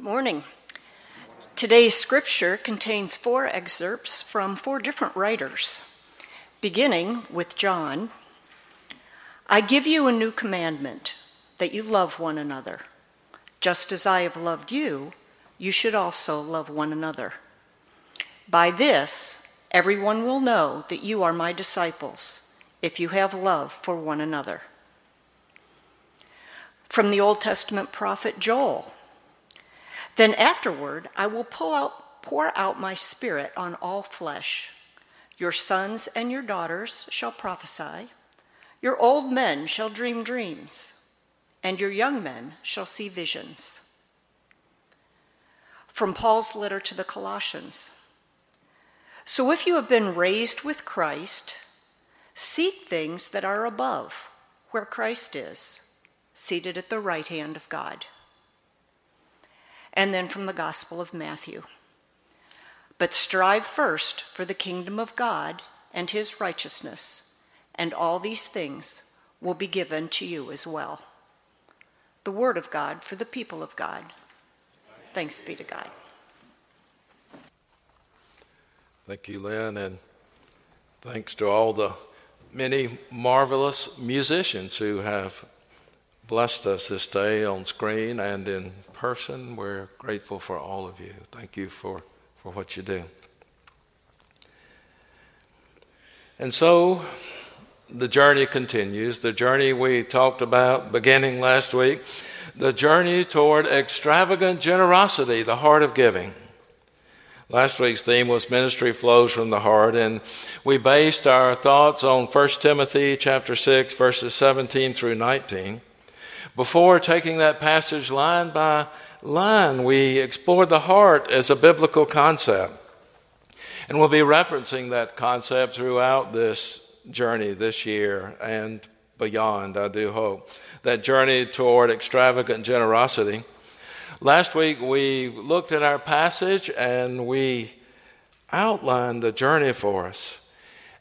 Good morning. Today's scripture contains four excerpts from four different writers, beginning with John. I give you a new commandment that you love one another. Just as I have loved you, you should also love one another. By this, everyone will know that you are my disciples if you have love for one another. From the Old Testament prophet Joel. Then afterward, I will out, pour out my spirit on all flesh. Your sons and your daughters shall prophesy. Your old men shall dream dreams, and your young men shall see visions. From Paul's letter to the Colossians. So if you have been raised with Christ, seek things that are above, where Christ is, seated at the right hand of God and then from the Gospel of Matthew. But strive first for the kingdom of God and his righteousness, and all these things will be given to you as well. The word of God for the people of God. Thanks be to God. Thank you, Lynn, and thanks to all the many marvelous musicians who have blessed us this day on screen and in person. We're grateful for all of you. Thank you for, for what you do. And so the journey continues. The journey we talked about beginning last week, the journey toward extravagant generosity, the heart of giving. Last week's theme was ministry flows from the heart, and we based our thoughts on 1 Timothy chapter 6, verses 17 through 19. Before taking that passage line by line, we explored the heart as a biblical concept. And we'll be referencing that concept throughout this journey this year and beyond, I do hope. That journey toward extravagant generosity. Last week we looked at our passage and we outlined the journey for us.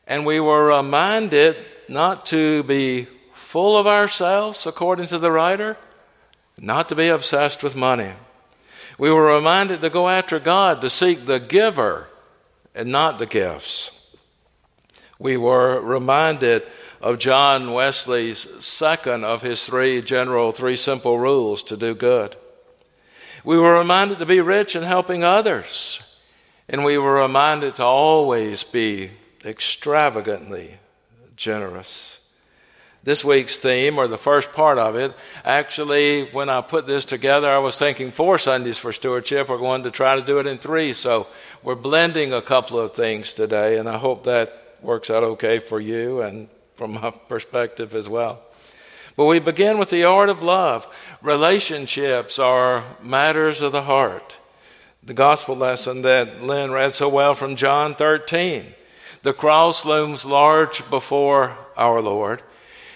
And we were reminded not to be full of ourselves, according to the writer, not to be obsessed with money. We were reminded to go after God, to seek the giver and not the gifts. We were reminded of John Wesley's second of his three general, three simple rules to do good. We were reminded to be rich in helping others. And we were reminded to always be extravagantly generous. This week's theme, or the first part of it, actually, when I put this together, I was thinking four Sundays for stewardship. We're going to try to do it in three. So we're blending a couple of things today, and I hope that works out okay for you and from my perspective as well. But we begin with the art of love. Relationships are matters of the heart. The gospel lesson that Lynn read so well from John 13. The cross looms large before our Lord.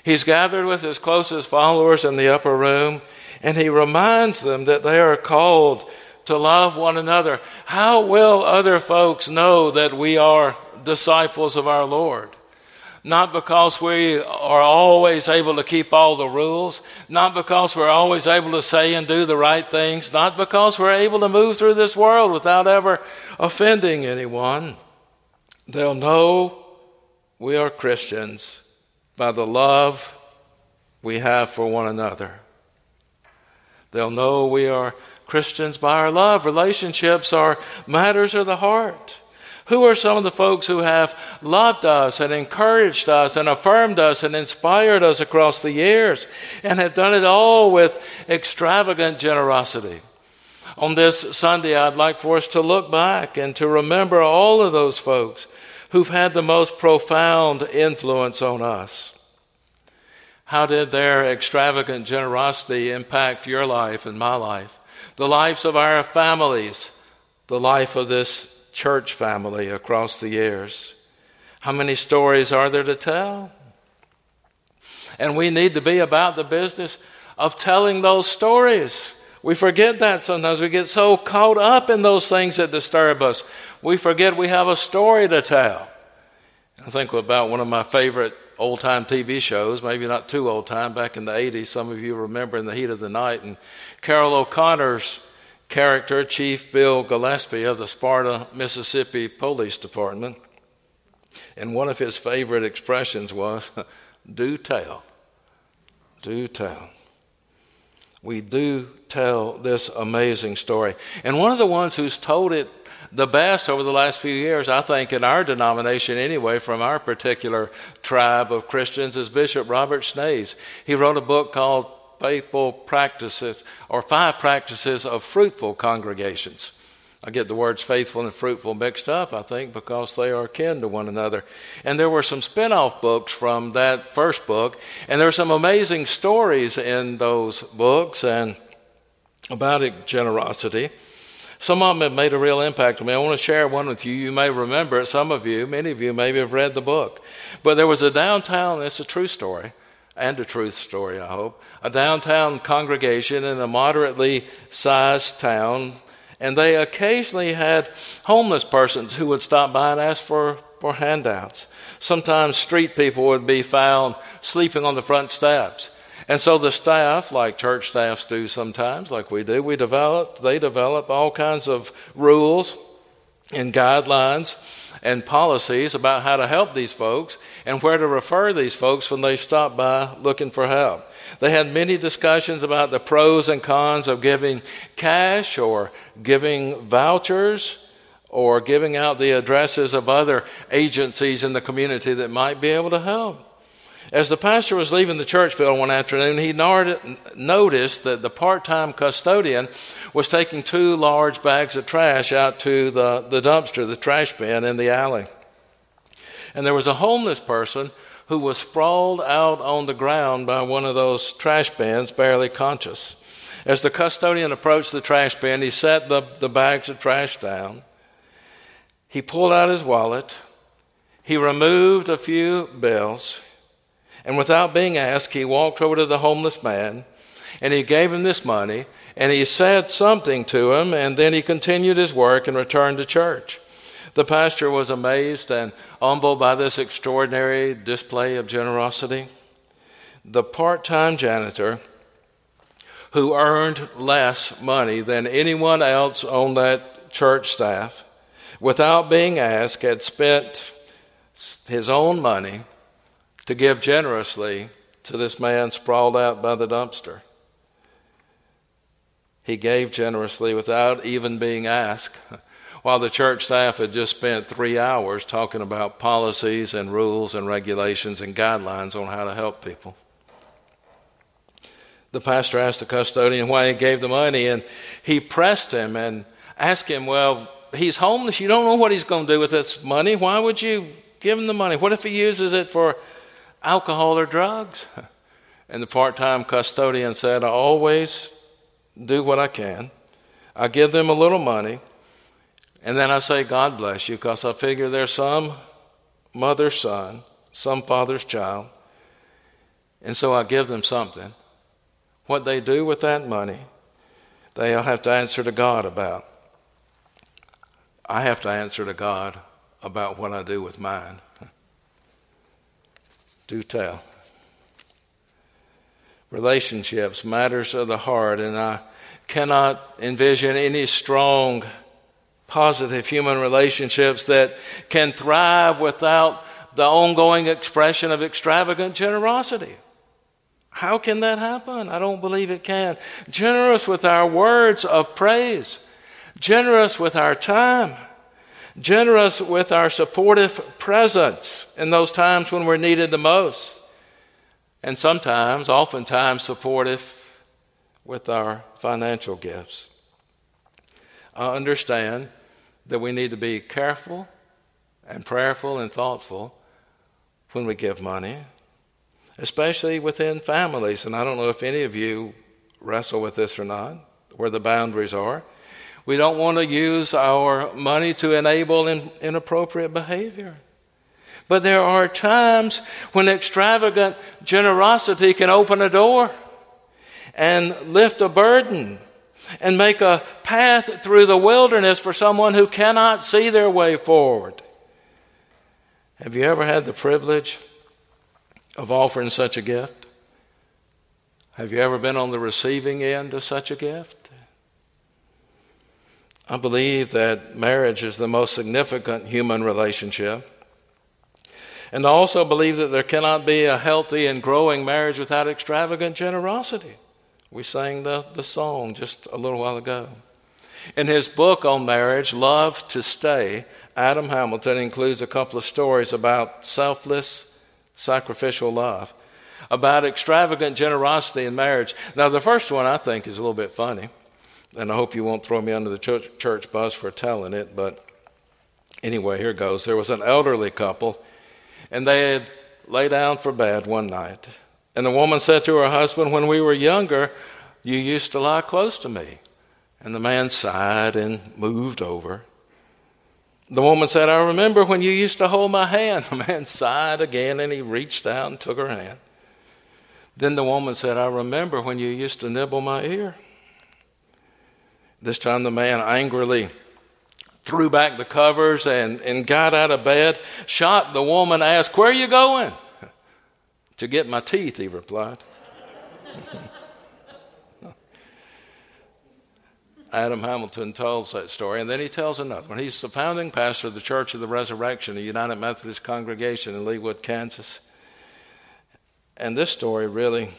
He's gathered with his closest followers in the upper room, and he reminds them that they are called to love one another. How will other folks know that we are disciples of our Lord? Not because we are always able to keep all the rules, not because we're always able to say and do the right things, not because we're able to move through this world without ever offending anyone. They'll know we are Christians by the love we have for one another. They'll know we are Christians by our love. Relationships are matters of the heart. Who are some of the folks who have loved us and encouraged us and affirmed us and inspired us across the years and have done it all with extravagant generosity? On this Sunday, I'd like for us to look back and to remember all of those folks who've had the most profound influence on us. How did their extravagant generosity impact your life and my life? The lives of our families, the life of this church family across the years. How many stories are there to tell? And we need to be about the business of telling those stories. We forget that sometimes. We get so caught up in those things that disturb us. We forget we have a story to tell. I think about one of my favorite old time TV shows, maybe not too old time, back in the 80s. Some of you remember In the Heat of the Night. And Carroll O'Connor's character, Chief Bill Gillespie of the Sparta, Mississippi Police Department. And one of his favorite expressions was, do tell. Do tell. We do tell this amazing story. And one of the ones who's told it the best over the last few years, I think, in our denomination anyway, from our particular tribe of Christians, is Bishop Robert Schnase. He wrote a book called Faithful Practices, or Five Practices of Fruitful Congregations. I get the words faithful and fruitful mixed up, I think, because they are kin to one another. And there were some spin off books from that first book, and there are some amazing stories in those books and about generosity. Some of them have made a real impact on me. I want to share one with you. You may remember it. Some of you, many of you, maybe have read the book. But there was a downtown, it's a true story, and a truth story, I hope, a downtown congregation in a moderately sized town. And they occasionally had homeless persons who would stop by and ask for, for handouts. Sometimes street people would be found sleeping on the front steps. And so the staff, like church staffs do sometimes, like we do, we develop, they develop all kinds of rules and guidelines and policies about how to help these folks and where to refer these folks when they stop by looking for help. They had many discussions about the pros and cons of giving cash or giving vouchers or giving out the addresses of other agencies in the community that might be able to help. As the pastor was leaving the church building one afternoon, he noticed that the part time custodian was taking two large bags of trash out to the, the dumpster, the trash bin in the alley. And there was a homeless person who was sprawled out on the ground by one of those trash bins, barely conscious. As the custodian approached the trash bin, he set the, the bags of trash down. He pulled out his wallet. He removed a few bills. And without being asked, he walked over to the homeless man and he gave him this money and he said something to him and then he continued his work and returned to church. The pastor was amazed and humbled by this extraordinary display of generosity. The part time janitor, who earned less money than anyone else on that church staff, without being asked, had spent his own money to give generously to this man sprawled out by the dumpster. He gave generously without even being asked, while the church staff had just spent three hours talking about policies and rules and regulations and guidelines on how to help people. The pastor asked the custodian why he gave the money, and he pressed him and asked him, Well, he's homeless. You don't know what he's going to do with this money. Why would you give him the money? What if he uses it for alcohol or drugs? And the part time custodian said, I always do what I can. I give them a little money, and then I say, God bless you, because I figure there's some mother's son, some father's child, and so I give them something. What they do with that money, they'll have to answer to God about. I have to answer to God about what I do with mine do tell. Relationships, matters of the heart, and I cannot envision any strong, positive human relationships that can thrive without the ongoing expression of extravagant generosity. How can that happen? I don't believe it can. Generous with our words of praise, generous with our time generous with our supportive presence in those times when we're needed the most, and sometimes, oftentimes, supportive with our financial gifts. I understand that we need to be careful and prayerful and thoughtful when we give money, especially within families. And I don't know if any of you wrestle with this or not, where the boundaries are. We don't want to use our money to enable in, inappropriate behavior. But there are times when extravagant generosity can open a door and lift a burden and make a path through the wilderness for someone who cannot see their way forward. Have you ever had the privilege of offering such a gift? Have you ever been on the receiving end of such a gift? I believe that marriage is the most significant human relationship. And I also believe that there cannot be a healthy and growing marriage without extravagant generosity. We sang the, the song just a little while ago. In his book on marriage, Love to Stay, Adam Hamilton includes a couple of stories about selfless, sacrificial love, about extravagant generosity in marriage. Now, the first one I think is a little bit funny, and I hope you won't throw me under the church, church bus for telling it, but anyway, here goes. There was an elderly couple, and they had lay down for bed one night. And the woman said to her husband, When we were younger, you used to lie close to me. And the man sighed and moved over. The woman said, I remember when you used to hold my hand. The man sighed again and he reached out and took her hand. Then the woman said, I remember when you used to nibble my ear. This time the man angrily threw back the covers and, and got out of bed. shot the woman asked, Where are you going? to get my teeth, he replied. Adam Hamilton tells that story, and then he tells another one. He's the founding pastor of the Church of the Resurrection, a United Methodist congregation in Leawood, Kansas. And this story really,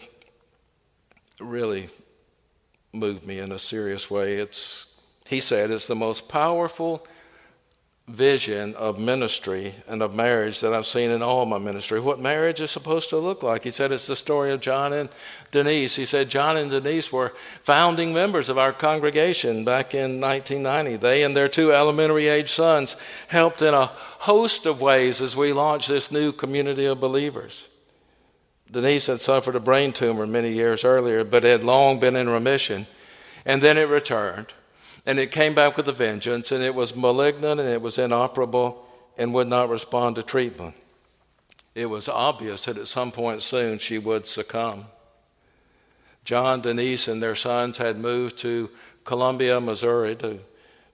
really moved me in a serious way. It's, he said, it's the most powerful vision of ministry and of marriage that I've seen in all my ministry. What marriage is supposed to look like. He said it's the story of John and Denise. He said John and Denise were founding members of our congregation back in 1990. They and their two elementary age sons helped in a host of ways as we launched this new community of believers. Denise had suffered a brain tumor many years earlier, but had long been in remission, and then it returned. And it came back with a vengeance, and it was malignant and it was inoperable and would not respond to treatment. It was obvious that at some point soon she would succumb. John, Denise, and their sons had moved to Columbia, Missouri to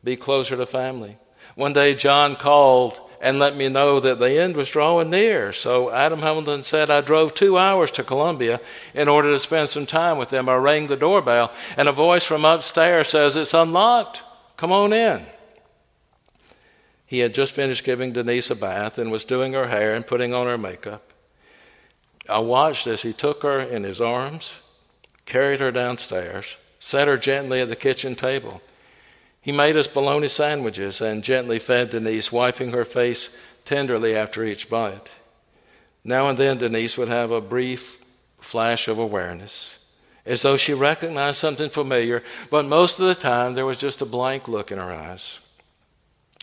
be closer to family. One day, John called and let me know that the end was drawing near. So Adam Hamilton said, I drove two hours to Columbia in order to spend some time with them. I rang the doorbell, and a voice from upstairs says, It's unlocked. Come on in. He had just finished giving Denise a bath and was doing her hair and putting on her makeup. I watched as he took her in his arms, carried her downstairs, set her gently at the kitchen table. He made us bologna sandwiches and gently fed Denise, wiping her face tenderly after each bite. Now and then, Denise would have a brief flash of awareness, as though she recognized something familiar, but most of the time there was just a blank look in her eyes.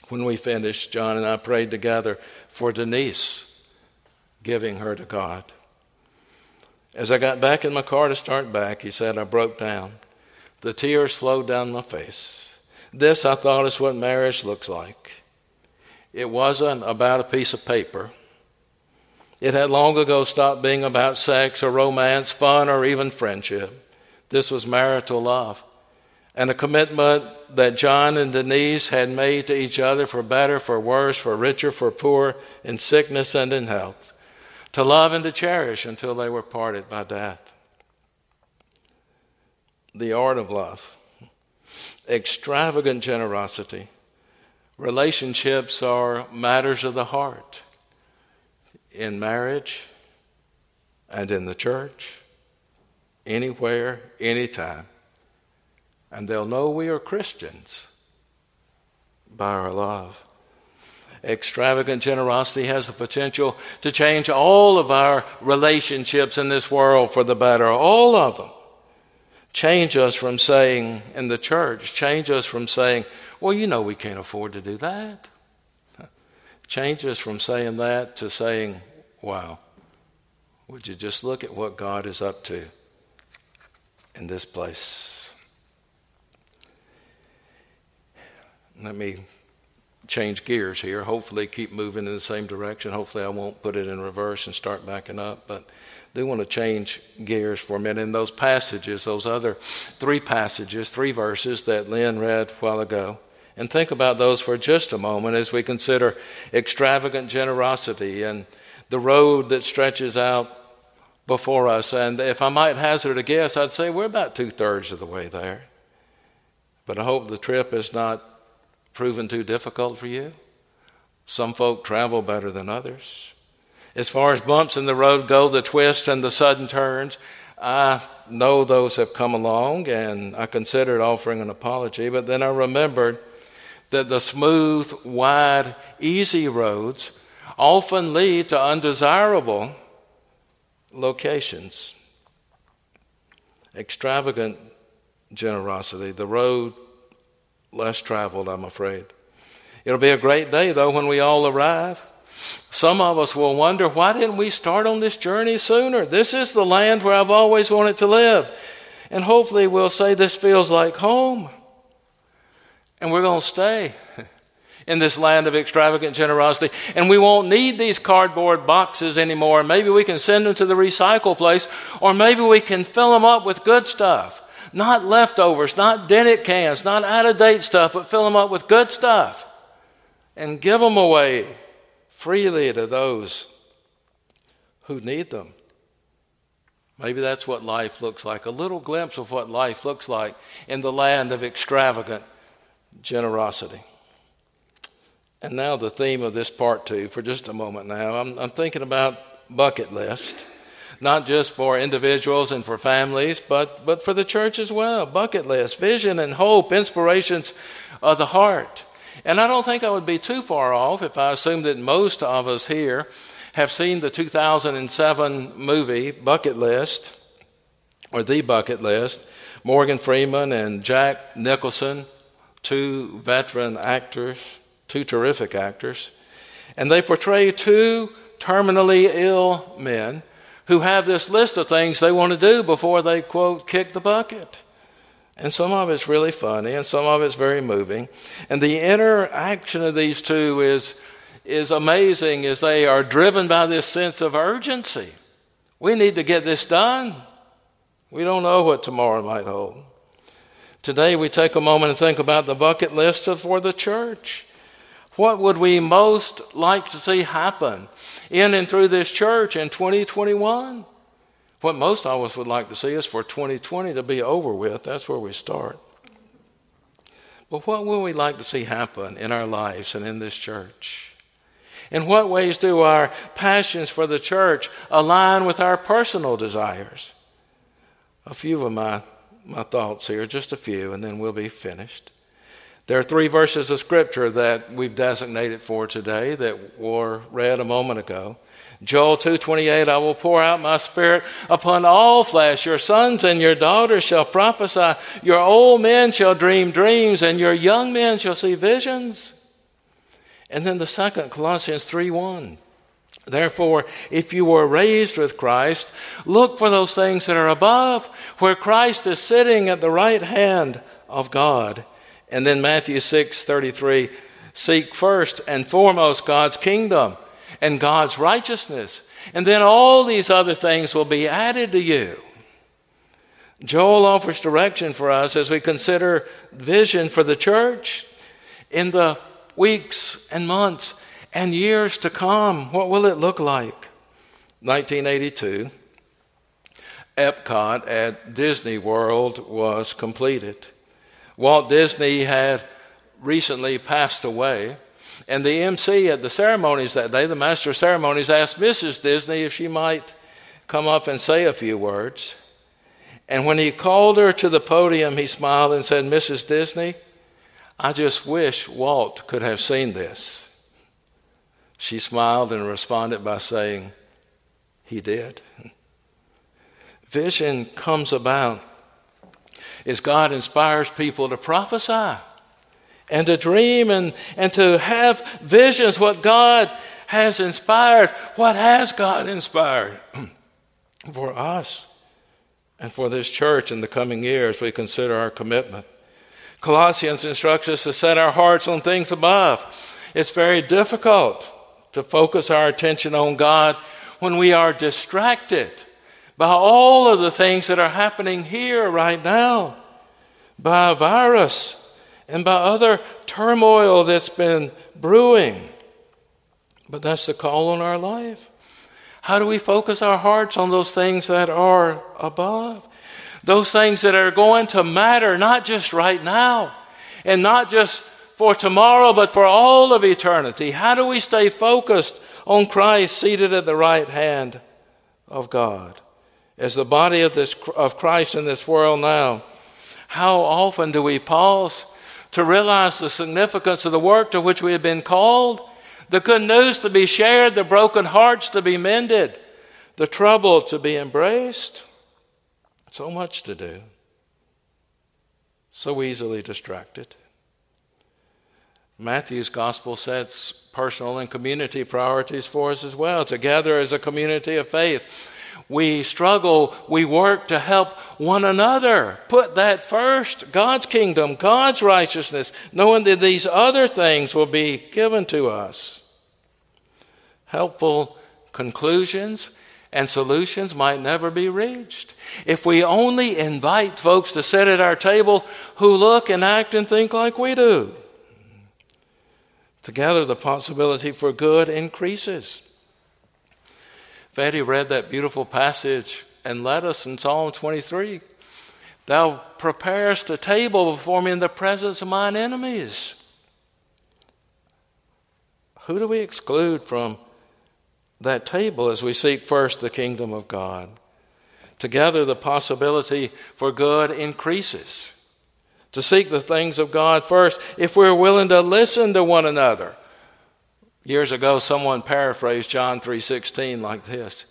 When we finished, John and I prayed together for Denise, giving her to God. As I got back in my car to start back, he said, I broke down. The tears flowed down my face. This, I thought, is what marriage looks like. It wasn't about a piece of paper. It had long ago stopped being about sex or romance, fun, or even friendship. This was marital love and a commitment that John and Denise had made to each other for better, for worse, for richer, for poor, in sickness and in health, to love and to cherish until they were parted by death. The art of love extravagant generosity. Relationships are matters of the heart in marriage and in the church, anywhere, anytime. And they'll know we are Christians by our love. Extravagant generosity has the potential to change all of our relationships in this world for the better, all of them. Change us from saying in the church, change us from saying, well, you know, we can't afford to do that. Change us from saying that to saying, wow, would you just look at what God is up to in this place? Let me change gears here. Hopefully, keep moving in the same direction. Hopefully, I won't put it in reverse and start backing up. But do want to change gears for a minute. In those passages, those other three passages, three verses that Lynn read a while ago, and think about those for just a moment as we consider extravagant generosity and the road that stretches out before us. And if I might hazard a guess, I'd say we're about two thirds of the way there. But I hope the trip has not proven too difficult for you? Some folk travel better than others. As far as bumps in the road go, the twists and the sudden turns, I know those have come along and I considered offering an apology, but then I remembered that the smooth, wide, easy roads often lead to undesirable locations. Extravagant generosity, the road less traveled, I'm afraid. It'll be a great day, though, when we all arrive. Some of us will wonder, why didn't we start on this journey sooner? This is the land where I've always wanted to live. And hopefully, we'll say this feels like home. And we're going to stay in this land of extravagant generosity. And we won't need these cardboard boxes anymore. Maybe we can send them to the recycle place, or maybe we can fill them up with good stuff. Not leftovers, not dented cans, not out of date stuff, but fill them up with good stuff and give them away freely to those who need them. Maybe that's what life looks like a little glimpse of what life looks like in the land of extravagant generosity. And now, the theme of this part two for just a moment now. I'm, I'm thinking about bucket list, not just for individuals and for families, but, but for the church as well. Bucket list, vision and hope, inspirations of the heart. And I don't think I would be too far off if I assume that most of us here have seen the 2007 movie Bucket List, or The Bucket List. Morgan Freeman and Jack Nicholson, two veteran actors, two terrific actors. And they portray two terminally ill men who have this list of things they want to do before they, quote, kick the bucket. And some of it's really funny, and some of it's very moving. And the interaction of these two is, is amazing as they are driven by this sense of urgency. We need to get this done. We don't know what tomorrow might hold. Today, we take a moment and think about the bucket list for the church. What would we most like to see happen in and through this church in 2021? What most of us would like to see is for 2020 to be over with. That's where we start. But what would we like to see happen in our lives and in this church? In what ways do our passions for the church align with our personal desires? A few of my, my thoughts here, just a few, and then we'll be finished. There are three verses of Scripture that we've designated for today that were read a moment ago. Joel 2:28 I will pour out my spirit upon all flesh. Your sons and your daughters shall prophesy. Your old men shall dream dreams and your young men shall see visions. And then the second Colossians 3:1 Therefore if you were raised with Christ look for those things that are above where Christ is sitting at the right hand of God. And then Matthew 6:33 Seek first and foremost God's kingdom and God's righteousness. And then all these other things will be added to you. Joel offers direction for us as we consider vision for the church in the weeks and months and years to come. What will it look like? 1982, Epcot at Disney World was completed. Walt Disney had recently passed away. And the MC at the ceremonies that day, the master of ceremonies, asked Mrs. Disney if she might come up and say a few words. And when he called her to the podium, he smiled and said, Mrs. Disney, I just wish Walt could have seen this. She smiled and responded by saying, He did. Vision comes about as God inspires people to prophesy and to dream and, and to have visions, what God has inspired. What has God inspired for us and for this church in the coming years? We consider our commitment. Colossians instructs us to set our hearts on things above. It's very difficult to focus our attention on God when we are distracted by all of the things that are happening here right now, by a virus and by other turmoil that's been brewing. But that's the call on our life. How do we focus our hearts on those things that are above? Those things that are going to matter not just right now and not just for tomorrow, but for all of eternity. How do we stay focused on Christ seated at the right hand of God? As the body of, this, of Christ in this world now, how often do we pause to realize the significance of the work to which we have been called? The good news to be shared, the broken hearts to be mended, the trouble to be embraced. So much to do. So easily distracted. Matthew's gospel sets personal and community priorities for us as well. Together as a community of faith, we struggle, we work to help one another. Put that first God's kingdom, God's righteousness, knowing that these other things will be given to us. Helpful conclusions and solutions might never be reached. If we only invite folks to sit at our table who look and act and think like we do, together the possibility for good increases. Fatty read that beautiful passage and led us in Psalm 23. Thou preparest a table before me in the presence of mine enemies. Who do we exclude from that table as we seek first the kingdom of God. Together, the possibility for good increases. To seek the things of God first, if we're willing to listen to one another. Years ago, someone paraphrased John 3:16 like this.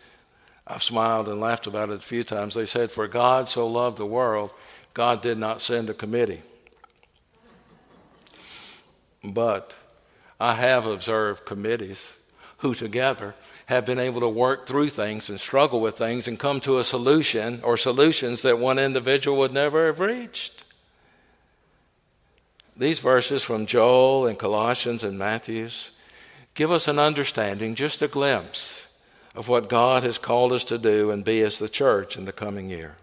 I've smiled and laughed about it a few times. They said, "For God so loved the world, God did not send a committee." But I have observed committees who together have been able to work through things and struggle with things and come to a solution or solutions that one individual would never have reached. These verses from Joel and Colossians and Matthew's give us an understanding, just a glimpse of what God has called us to do and be as the church in the coming year.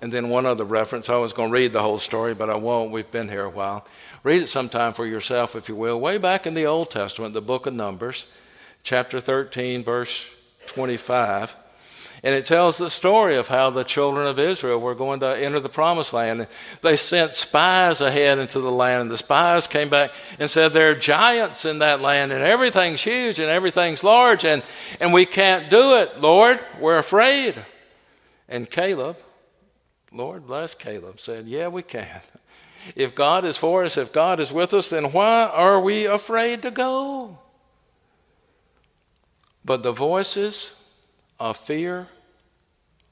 And then one other reference. I was going to read the whole story, but I won't. We've been here a while. Read it sometime for yourself, if you will. Way back in the Old Testament, the book of Numbers, chapter 13, verse 25. And it tells the story of how the children of Israel were going to enter the promised land. They sent spies ahead into the land, and the spies came back and said, There are giants in that land, and everything's huge and everything's large, and, and we can't do it, Lord. We're afraid. And Caleb, Lord bless Caleb, said, Yeah, we can. If God is for us, if God is with us, then why are we afraid to go? But the voices of fear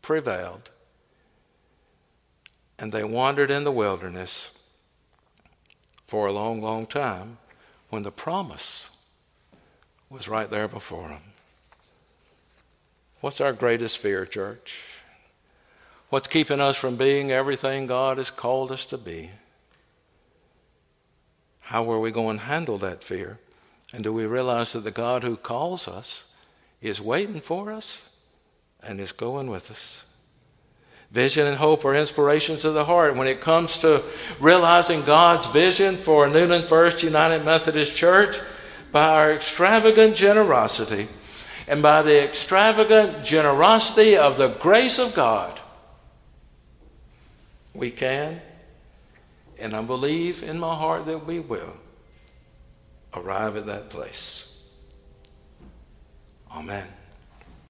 prevailed, and they wandered in the wilderness for a long, long time when the promise was right there before them. What's our greatest fear, church? What's keeping us from being everything God has called us to be? How are we going to handle that fear? And do we realize that the God who calls us is waiting for us and is going with us. Vision and hope are inspirations of the heart. When it comes to realizing God's vision for Newland First United Methodist Church, by our extravagant generosity and by the extravagant generosity of the grace of God, we can, and I believe in my heart that we will, arrive at that place. Amen.